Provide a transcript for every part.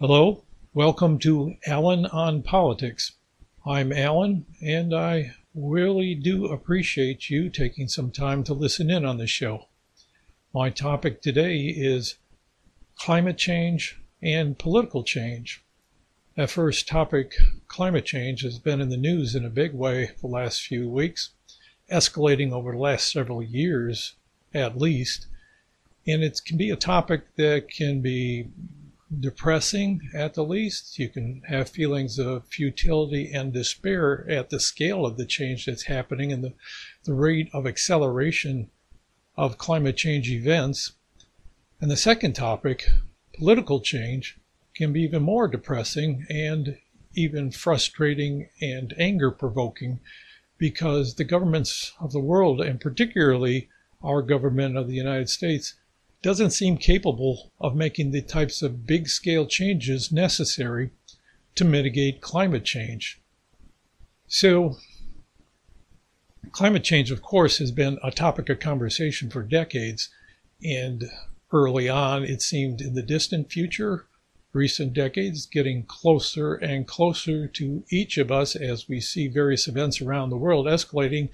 Hello, welcome to Alan on Politics. I'm Alan, and I really do appreciate you taking some time to listen in on this show. My topic today is climate change and political change. That first topic, climate change, has been in the news in a big way the last few weeks, escalating over the last several years at least. And it can be a topic that can be depressing at the least. You can have feelings of futility and despair at the scale of the change that's happening and the, the rate of acceleration of climate change events. And the second topic, political change, can be even more depressing and even frustrating and anger provoking because the governments of the world, and particularly our government of the United States, doesn't seem capable of making the types of big scale changes necessary to mitigate climate change. So, climate change, of course, has been a topic of conversation for decades. And early on, it seemed in the distant future, recent decades, getting closer and closer to each of us as we see various events around the world escalating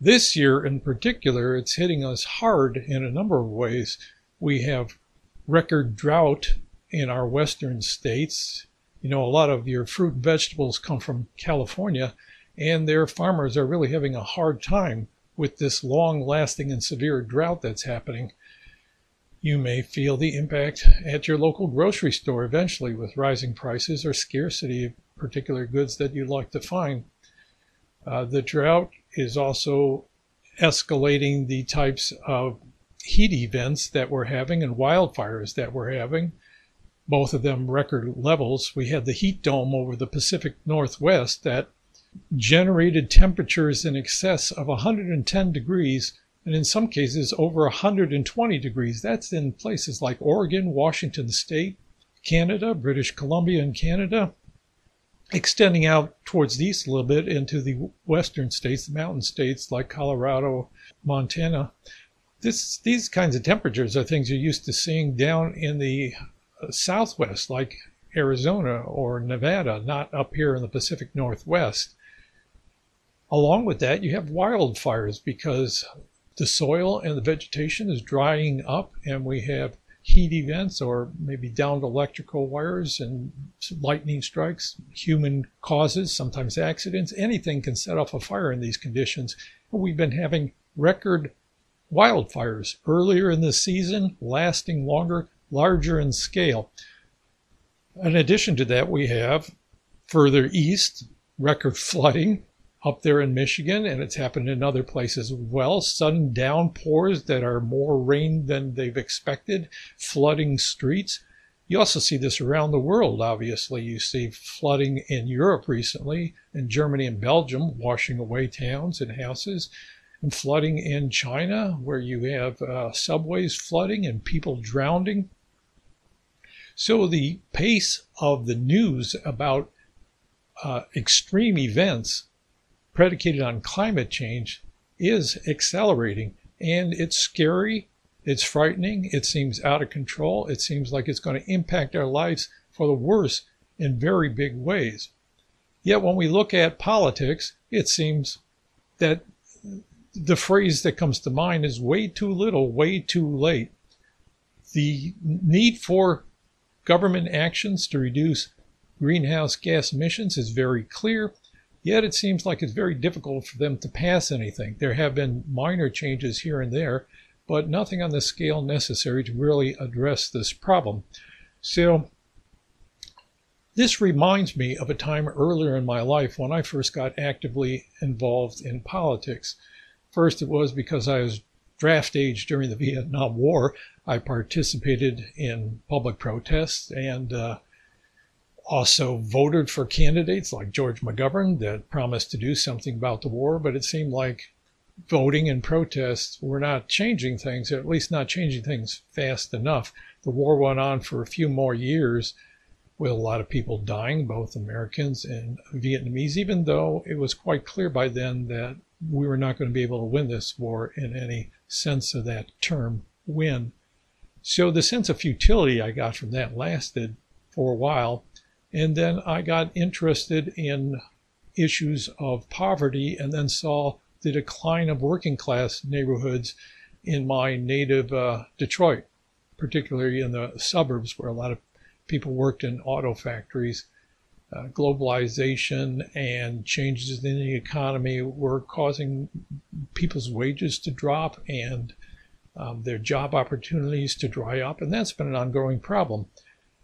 this year in particular, it's hitting us hard in a number of ways. We have record drought in our western states. You know, a lot of your fruit and vegetables come from California, and their farmers are really having a hard time with this long lasting and severe drought that's happening. You may feel the impact at your local grocery store eventually with rising prices or scarcity of particular goods that you'd like to find. Uh, the drought is also escalating the types of heat events that we're having and wildfires that we're having, both of them record levels. We had the heat dome over the Pacific Northwest that generated temperatures in excess of 110 degrees and in some cases over 120 degrees. That's in places like Oregon, Washington State, Canada, British Columbia, and Canada extending out towards the east a little bit into the western states, the mountain states like Colorado, Montana. This, these kinds of temperatures are things you're used to seeing down in the uh, southwest, like Arizona or Nevada, not up here in the Pacific Northwest. Along with that, you have wildfires because the soil and the vegetation is drying up, and we have heat events or maybe downed electrical wires and lightning strikes, human causes, sometimes accidents. Anything can set off a fire in these conditions. We've been having record wildfires earlier in the season, lasting longer, larger in scale. In addition to that, we have further east record flooding up there in Michigan, and it's happened in other places as well. Sudden downpours that are more rain than they've expected, flooding streets. You also see this around the world, obviously. You see flooding in Europe recently, in Germany and Belgium, washing away towns and houses, and flooding in China, where you have uh, subways flooding and people drowning. So the pace of the news about uh, extreme events predicated on climate change is accelerating. And it's scary, it's frightening, it seems out of control, it seems like it's going to impact our lives for the worse in very big ways. Yet when we look at politics, it seems that the phrase that comes to mind is way too little, way too late. The need for government actions to reduce greenhouse gas emissions is very clear. Yet it seems like it's very difficult for them to pass anything. There have been minor changes here and there, but nothing on the scale necessary to really address this problem. So, this reminds me of a time earlier in my life when I first got actively involved in politics. First, it was because I was draft age during the Vietnam War. I participated in public protests and uh, also voted for candidates like George McGovern that promised to do something about the war, but it seemed like voting and protests were not changing things, at least not changing things fast enough. The war went on for a few more years with a lot of people dying, both Americans and Vietnamese, even though it was quite clear by then that we were not going to be able to win this war in any sense of that term win. So the sense of futility I got from that lasted for a while. And then I got interested in issues of poverty and then saw the decline of working class neighborhoods in my native uh, Detroit, particularly in the suburbs where a lot of people worked in auto factories. Uh, globalization and changes in the economy were causing people's wages to drop and um, their job opportunities to dry up, and that's been an ongoing problem.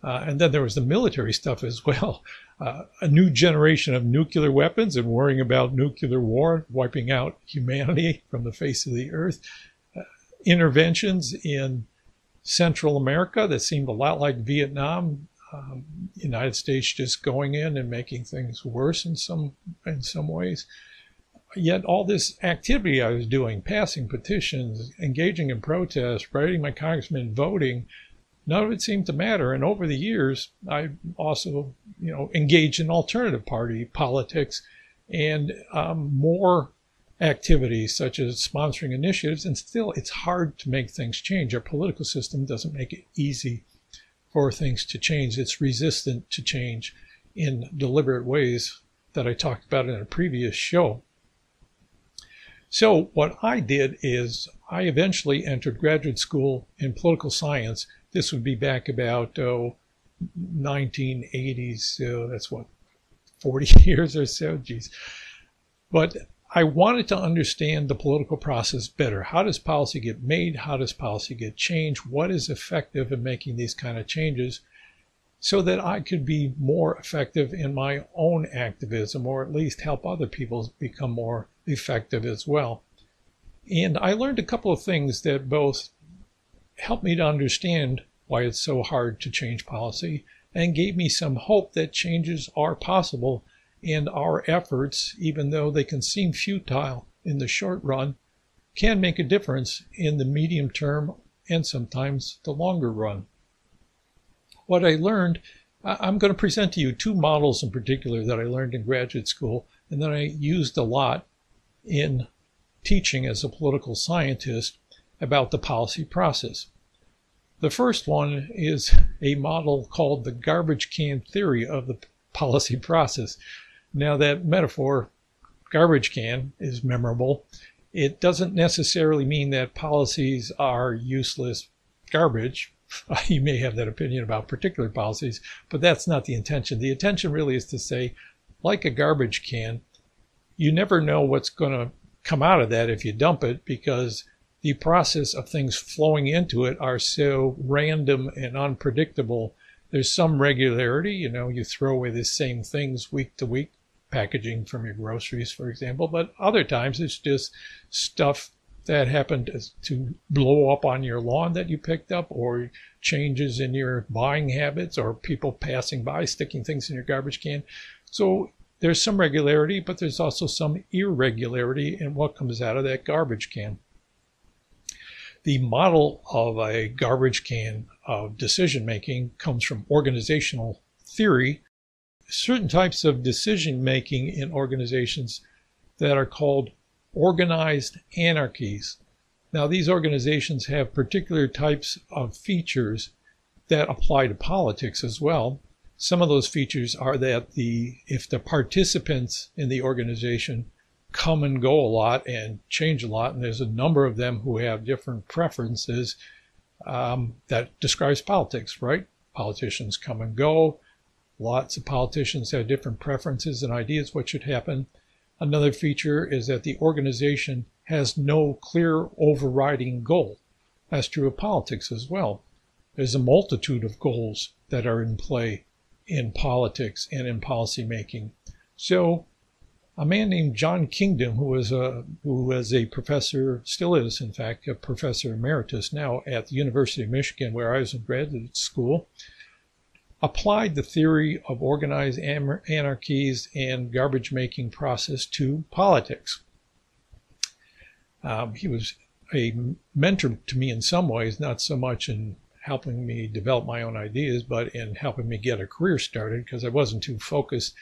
Uh, and then there was the military stuff as well. Uh, a new generation of nuclear weapons and worrying about nuclear war, wiping out humanity from the face of the earth. Uh, interventions in Central America that seemed a lot like Vietnam. Um, United States just going in and making things worse in some in some ways. Yet all this activity I was doing, passing petitions, engaging in protests, writing my congressman, voting, none of it seemed to matter. And over the years, I also, you know, engaged in alternative party politics and um, more activities such as sponsoring initiatives. And still, it's hard to make things change. Our political system doesn't make it easy for things to change. It's resistant to change in deliberate ways that I talked about in a previous show. So, what I did is I eventually entered graduate school in political science this would be back about oh, 1980s. So that's what 40 years or so. Geez. But I wanted to understand the political process better. How does policy get made? How does policy get changed? What is effective in making these kind of changes? So that I could be more effective in my own activism, or at least help other people become more effective as well. And I learned a couple of things that both helped me to understand why it's so hard to change policy and gave me some hope that changes are possible and our efforts, even though they can seem futile in the short run, can make a difference in the medium term and sometimes the longer run. What I learned, I'm going to present to you two models in particular that I learned in graduate school and that I used a lot in teaching as a political scientist about the policy process. The first one is a model called the garbage can theory of the policy process. Now, that metaphor, garbage can, is memorable. It doesn't necessarily mean that policies are useless garbage. you may have that opinion about particular policies, but that's not the intention. The intention really is to say, like a garbage can, you never know what's going to come out of that if you dump it because the process of things flowing into it are so random and unpredictable. There's some regularity, you know, you throw away the same things week to week, packaging from your groceries, for example, but other times it's just stuff that happened to blow up on your lawn that you picked up, or changes in your buying habits, or people passing by sticking things in your garbage can. So there's some regularity, but there's also some irregularity in what comes out of that garbage can the model of a garbage can uh, of decision making comes from organizational theory. Certain types of decision making in organizations that are called organized anarchies. Now, these organizations have particular types of features that apply to politics as well. Some of those features are that the if the participants in the organization come and go a lot and change a lot. And there's a number of them who have different preferences. Um, that describes politics, right? Politicians come and go. Lots of politicians have different preferences and ideas what should happen. Another feature is that the organization has no clear overriding goal. That's true of politics as well. There's a multitude of goals that are in play in politics and in policymaking. So a man named John Kingdon, who was a who was a professor, still is in fact a professor emeritus now at the University of Michigan, where I was in graduate school, applied the theory of organized anarchies and garbage making process to politics. Um, he was a mentor to me in some ways, not so much in helping me develop my own ideas, but in helping me get a career started because I wasn't too focused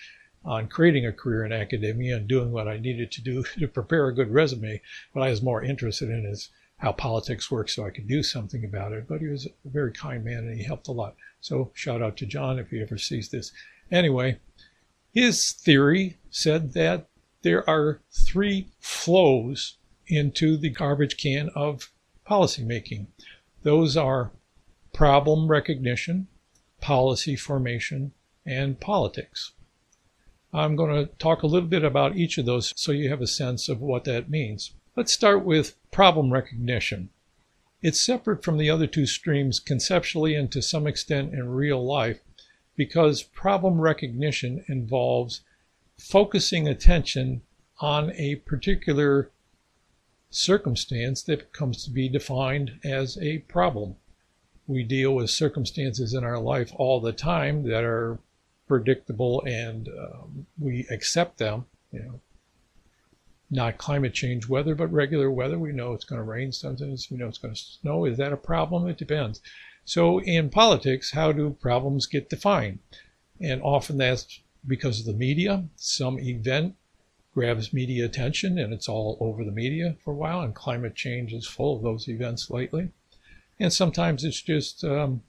on creating a career in academia and doing what I needed to do to prepare a good resume. What I was more interested in is how politics works so I could do something about it. But he was a very kind man and he helped a lot. So shout out to John if he ever sees this. Anyway, his theory said that there are three flows into the garbage can of policymaking. Those are problem recognition, policy formation, and politics. I'm going to talk a little bit about each of those so you have a sense of what that means. Let's start with problem recognition. It's separate from the other two streams conceptually and to some extent in real life because problem recognition involves focusing attention on a particular circumstance that comes to be defined as a problem. We deal with circumstances in our life all the time that are predictable and um, we accept them. You know, not climate change weather, but regular weather. We know it's going to rain sometimes. We know it's going to snow. Is that a problem? It depends. So in politics, how do problems get defined? And often that's because of the media. Some event grabs media attention and it's all over the media for a while, and climate change is full of those events lately. And sometimes it's just um,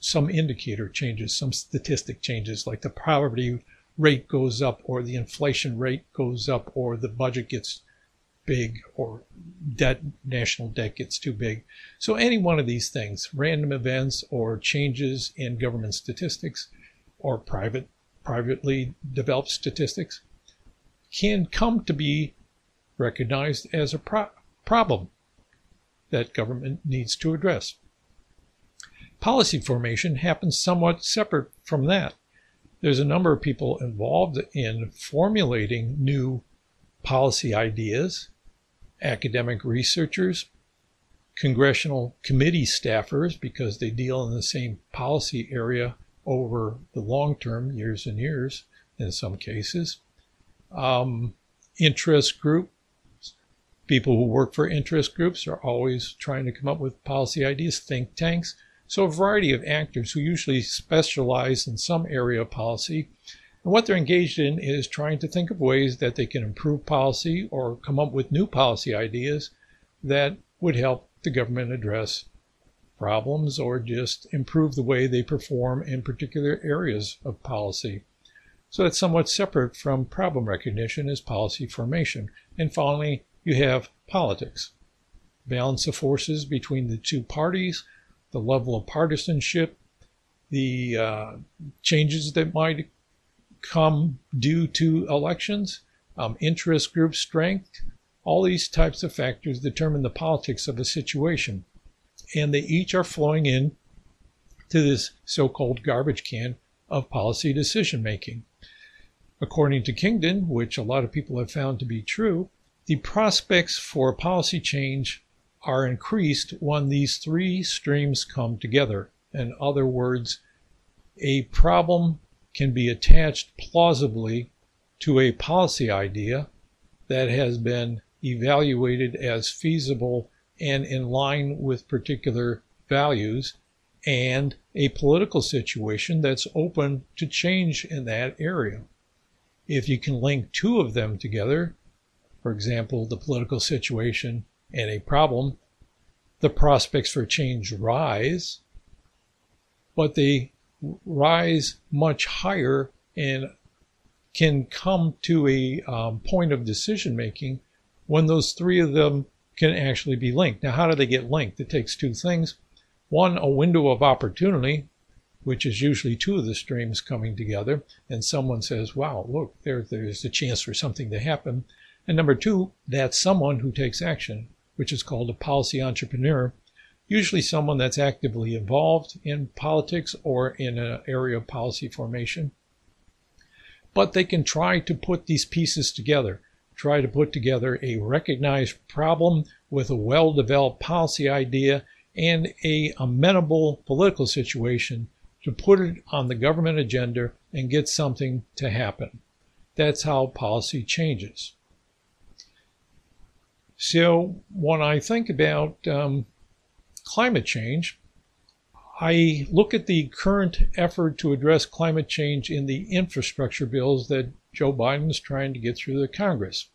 some indicator changes, some statistic changes, like the poverty rate goes up, or the inflation rate goes up, or the budget gets big, or debt, national debt gets too big. So any one of these things, random events or changes in government statistics or private, privately developed statistics, can come to be recognized as a pro- problem that government needs to address. Policy formation happens somewhat separate from that. There's a number of people involved in formulating new policy ideas, academic researchers, congressional committee staffers, because they deal in the same policy area over the long term, years and years in some cases, um, interest groups. People who work for interest groups are always trying to come up with policy ideas, think tanks. So, a variety of actors who usually specialize in some area of policy. And what they're engaged in is trying to think of ways that they can improve policy or come up with new policy ideas that would help the government address problems or just improve the way they perform in particular areas of policy. So that's somewhat separate from problem recognition as policy formation. And finally, you have politics. Balance of forces between the two parties, the level of partisanship, the uh, changes that might come due to elections, um, interest group strength, all these types of factors determine the politics of a situation. And they each are flowing in to this so called garbage can of policy decision making. According to Kingdon, which a lot of people have found to be true, the prospects for policy change are increased when these three streams come together. In other words, a problem can be attached plausibly to a policy idea that has been evaluated as feasible and in line with particular values, and a political situation that's open to change in that area. If you can link two of them together, for example, the political situation and a problem, the prospects for change rise, but they rise much higher and can come to a um, point of decision making when those three of them can actually be linked. Now, how do they get linked? It takes two things. One, a window of opportunity which is usually two of the streams coming together, and someone says, wow, look, there, there's a chance for something to happen. And number two, that's someone who takes action, which is called a policy entrepreneur, usually someone that's actively involved in politics or in an area of policy formation. But they can try to put these pieces together, try to put together a recognized problem with a well developed policy idea and a amenable political situation to put it on the government agenda and get something to happen. That's how policy changes. So, when I think about um, climate change, I look at the current effort to address climate change in the infrastructure bills that Joe Biden is trying to get through the Congress.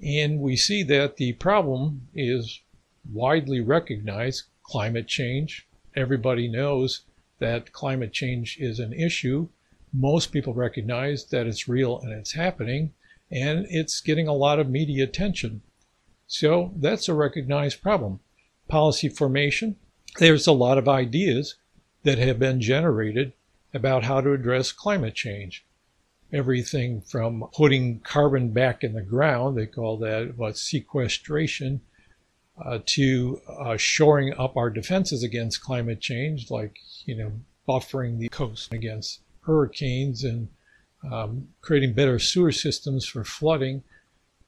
And we see that the problem is widely recognized climate change. Everybody knows that climate change is an issue. Most people recognize that it's real and it's happening, and it's getting a lot of media attention. So that's a recognized problem. Policy formation, there's a lot of ideas that have been generated about how to address climate change. Everything from putting carbon back in the ground, they call that what sequestration, uh, to uh, shoring up our defenses against climate change, like you know buffering the coast against hurricanes and um, creating better sewer systems for flooding,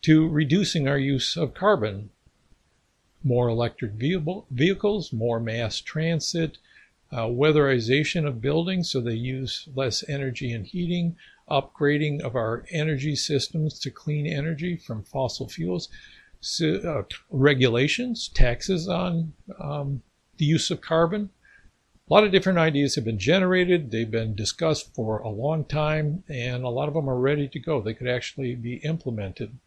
to reducing our use of carbon. More electric vehicle, vehicles, more mass transit, uh, weatherization of buildings so they use less energy in heating, upgrading of our energy systems to clean energy from fossil fuels, so, uh, regulations, taxes on um, the use of carbon. A lot of different ideas have been generated. They've been discussed for a long time, and a lot of them are ready to go. They could actually be implemented.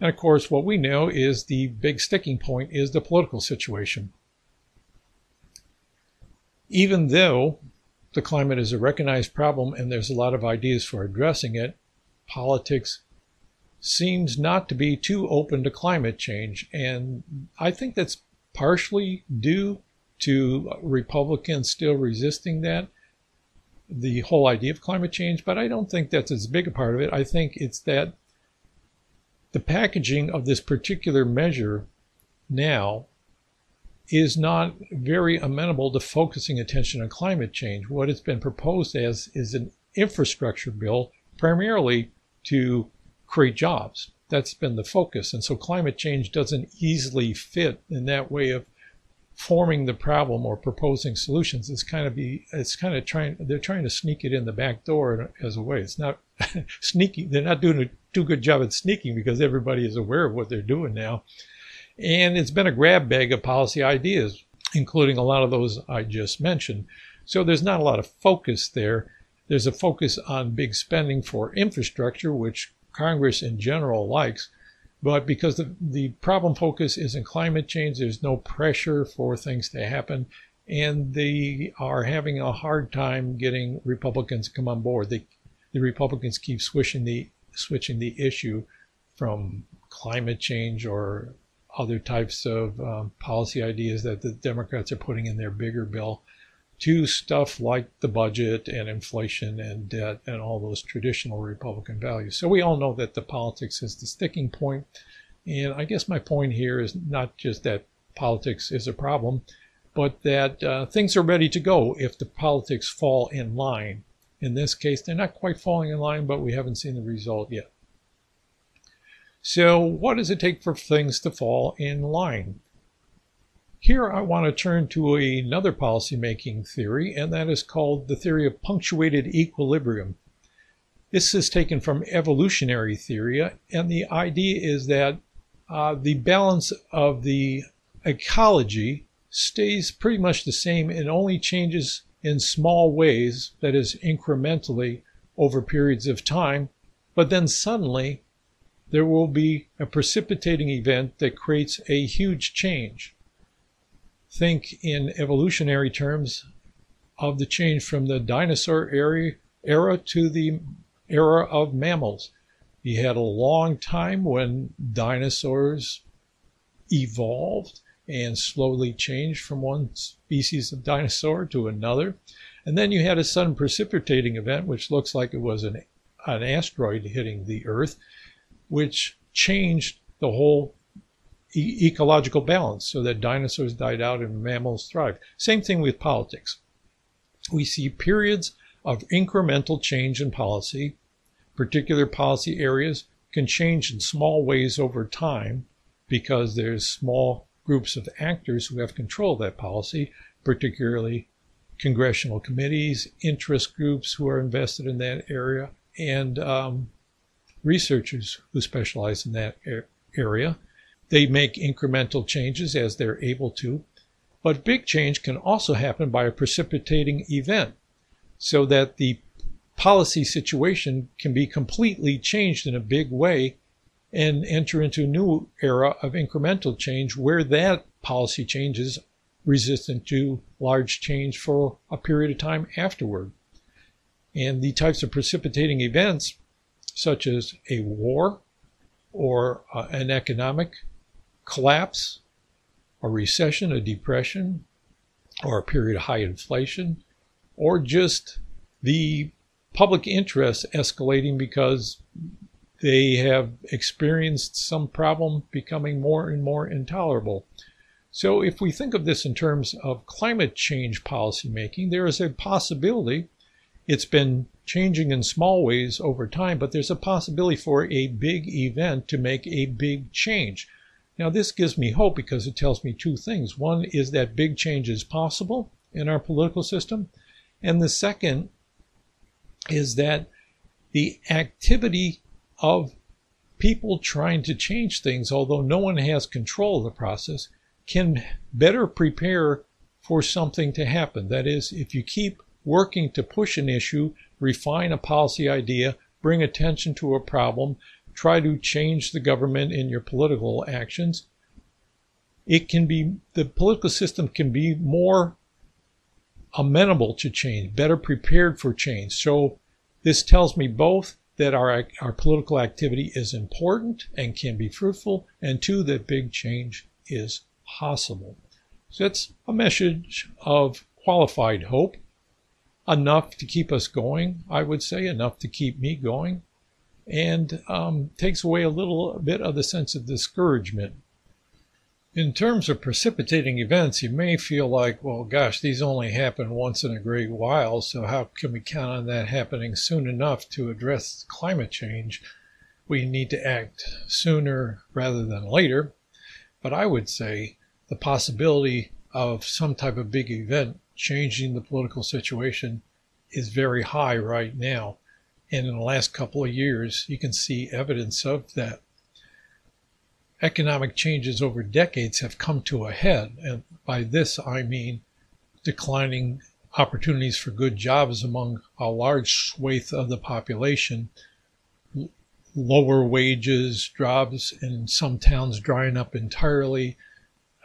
And of course, what we know is the big sticking point is the political situation even though the climate is a recognized problem and there's a lot of ideas for addressing it, politics seems not to be too open to climate change. And I think that's partially due to Republicans still resisting that, the whole idea of climate change, but I don't think that's as big a part of it. I think it's that the packaging of this particular measure now is not very amenable to focusing attention on climate change. What it's been proposed as is an infrastructure bill primarily to create jobs. That's been the focus. And so climate change doesn't easily fit in that way of forming the problem or proposing solutions. It's kind of be it's kind of trying they're trying to sneak it in the back door as a way. It's not sneaky. They're not doing a good job at sneaking because everybody is aware of what they're doing now. And it's been a grab bag of policy ideas, including a lot of those I just mentioned. So there's not a lot of focus there. There's a focus on big spending for infrastructure, which Congress in general likes. But because the, the problem focus is in climate change, there's no pressure for things to happen. And they are having a hard time getting Republicans to come on board. They, the Republicans keep swishing the switching the issue from climate change or other types of um, policy ideas that the Democrats are putting in their bigger bill to stuff like the budget and inflation and debt and all those traditional Republican values. So we all know that the politics is the sticking point. And I guess my point here is not just that politics is a problem, but that uh, things are ready to go if the politics fall in line. In this case, they're not quite falling in line, but we haven't seen the result yet. So, what does it take for things to fall in line? Here, I want to turn to another policymaking theory, and that is called the theory of punctuated equilibrium. This is taken from evolutionary theory, and the idea is that uh, the balance of the ecology stays pretty much the same and only changes in small ways, that is, incrementally over periods of time, but then suddenly there will be a precipitating event that creates a huge change. Think in evolutionary terms of the change from the dinosaur era, to the era of mammals. You had a long time when dinosaurs evolved and slowly changed from one species of dinosaur to another. And then you had a sudden precipitating event, which looks like it was an, an asteroid hitting the Earth which changed the whole e- ecological balance so that dinosaurs died out and mammals thrived. Same thing with politics. We see periods of incremental change in policy. Particular policy areas can change in small ways over time because there's small groups of actors who have control of that policy, particularly congressional committees, interest groups who are invested in that area, and um, researchers who specialize in that area. They make incremental changes as they're able to, but big change can also happen by a precipitating event so that the policy situation can be completely changed in a big way and enter into a new era of incremental change where that policy change is resistant to large change for a period of time afterward. And the types of precipitating events, such as a war or uh, an economic collapse, a recession, a depression, or a period of high inflation, or just the public interest escalating because they have experienced some problem becoming more and more intolerable. So, if we think of this in terms of climate change policymaking, there is a possibility. It's been changing in small ways over time, but there's a possibility for a big event to make a big change. Now, this gives me hope because it tells me two things. One is that big change is possible in our political system. And the second is that the activity of people trying to change things, although no one has control of the process, can better prepare for something to happen. That is, if you keep working to push an issue, refine a policy idea, bring attention to a problem, try to change the government in your political actions, it can be, the political system can be more amenable to change, better prepared for change. So this tells me both that our, our political activity is important and can be fruitful, and two, that big change is possible. So it's a message of qualified hope, enough to keep us going, I would say, enough to keep me going, and um, takes away a little bit of the sense of discouragement in terms of precipitating events, you may feel like, well, gosh, these only happen once in a great while, so how can we count on that happening soon enough to address climate change? We need to act sooner rather than later. But I would say the possibility of some type of big event changing the political situation is very high right now. And in the last couple of years, you can see evidence of that economic changes over decades have come to a head. And by this, I mean declining opportunities for good jobs among a large swathe of the population, lower wages, jobs in some towns drying up entirely,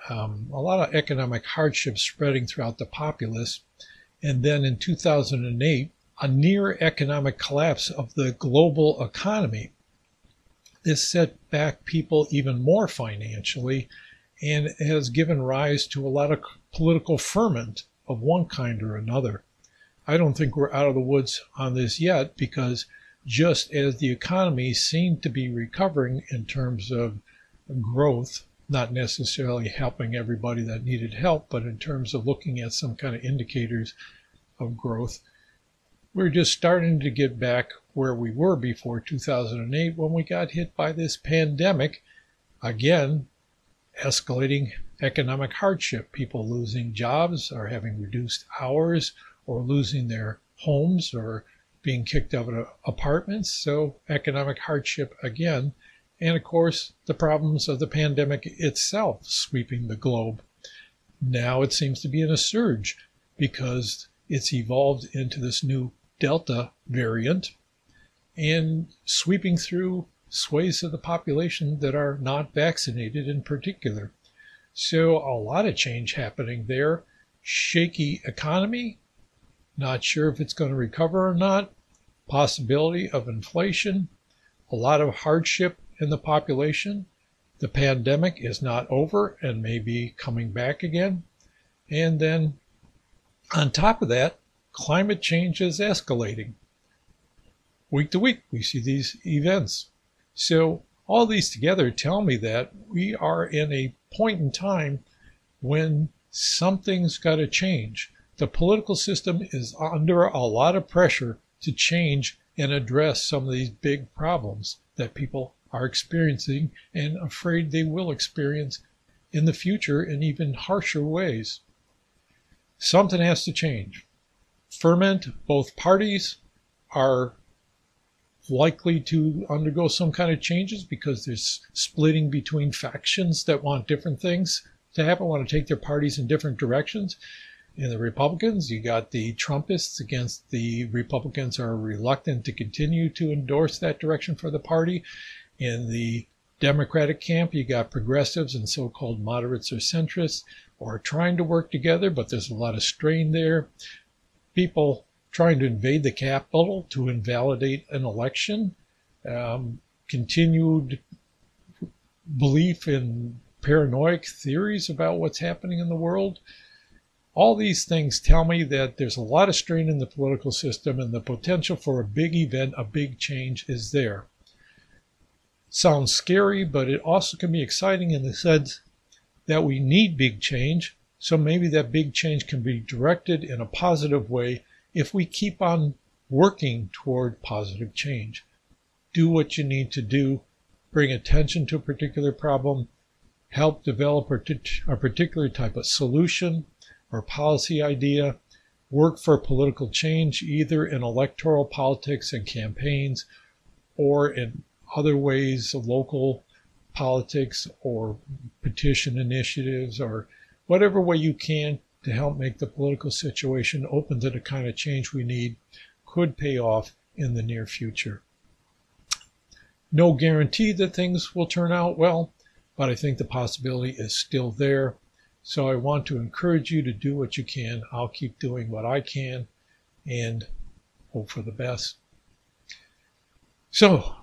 um, a lot of economic hardship spreading throughout the populace. And then in 2008, a near economic collapse of the global economy this set back people even more financially and has given rise to a lot of political ferment of one kind or another. I don't think we're out of the woods on this yet because just as the economy seemed to be recovering in terms of growth, not necessarily helping everybody that needed help, but in terms of looking at some kind of indicators of growth, we're just starting to get back where we were before 2008 when we got hit by this pandemic. Again, escalating economic hardship, people losing jobs or having reduced hours or losing their homes or being kicked out of apartments. So, economic hardship again. And of course, the problems of the pandemic itself sweeping the globe. Now it seems to be in a surge because it's evolved into this new Delta variant and sweeping through swathes of the population that are not vaccinated in particular. So, a lot of change happening there. Shaky economy, not sure if it's going to recover or not. Possibility of inflation, a lot of hardship in the population. The pandemic is not over and may be coming back again. And then on top of that, climate change is escalating week to week, we see these events. So all these together tell me that we are in a point in time when something's got to change. The political system is under a lot of pressure to change and address some of these big problems that people are experiencing and afraid they will experience in the future in even harsher ways. Something has to change. Ferment, both parties are likely to undergo some kind of changes because there's splitting between factions that want different things to happen, want to take their parties in different directions. In the Republicans, you got the Trumpists against the Republicans are reluctant to continue to endorse that direction for the party. In the Democratic camp, you got progressives and so called moderates or centrists are trying to work together, but there's a lot of strain there. People trying to invade the Capitol to invalidate an election, um, continued belief in paranoid theories about what's happening in the world. All these things tell me that there's a lot of strain in the political system and the potential for a big event, a big change is there. Sounds scary, but it also can be exciting in the sense that we need big change. So maybe that big change can be directed in a positive way if we keep on working toward positive change. Do what you need to do, bring attention to a particular problem, help develop a particular type of solution or policy idea, work for political change either in electoral politics and campaigns or in other ways, local politics or petition initiatives or whatever way you can to help make the political situation open to the kind of change we need could pay off in the near future. No guarantee that things will turn out well, but I think the possibility is still there. So I want to encourage you to do what you can. I'll keep doing what I can and hope for the best. So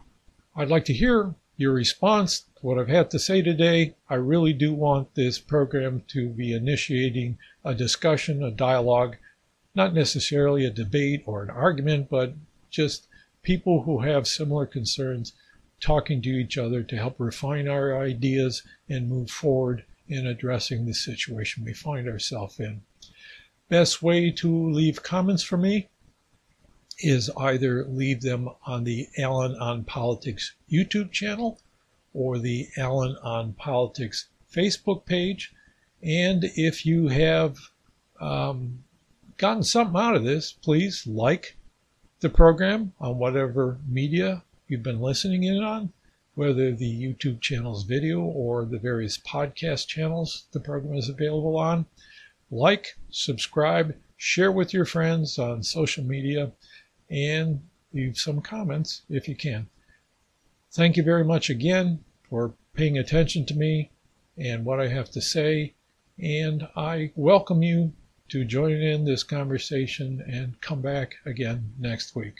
I'd like to hear your response to what I've had to say today. I really do want this program to be initiating a discussion, a dialogue, not necessarily a debate or an argument, but just people who have similar concerns talking to each other to help refine our ideas and move forward in addressing the situation we find ourselves in. Best way to leave comments for me is either leave them on the Alan on Politics YouTube channel or the Alan on Politics Facebook page. And if you have um, gotten something out of this, please like the program on whatever media you've been listening in on, whether the YouTube channel's video or the various podcast channels the program is available on. Like, subscribe, share with your friends on social media and leave some comments if you can. Thank you very much again for paying attention to me and what I have to say. And I welcome you to join in this conversation and come back again next week.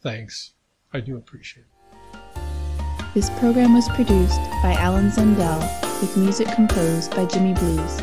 Thanks. I do appreciate it. This program was produced by Alan Zundell with music composed by Jimmy Blues.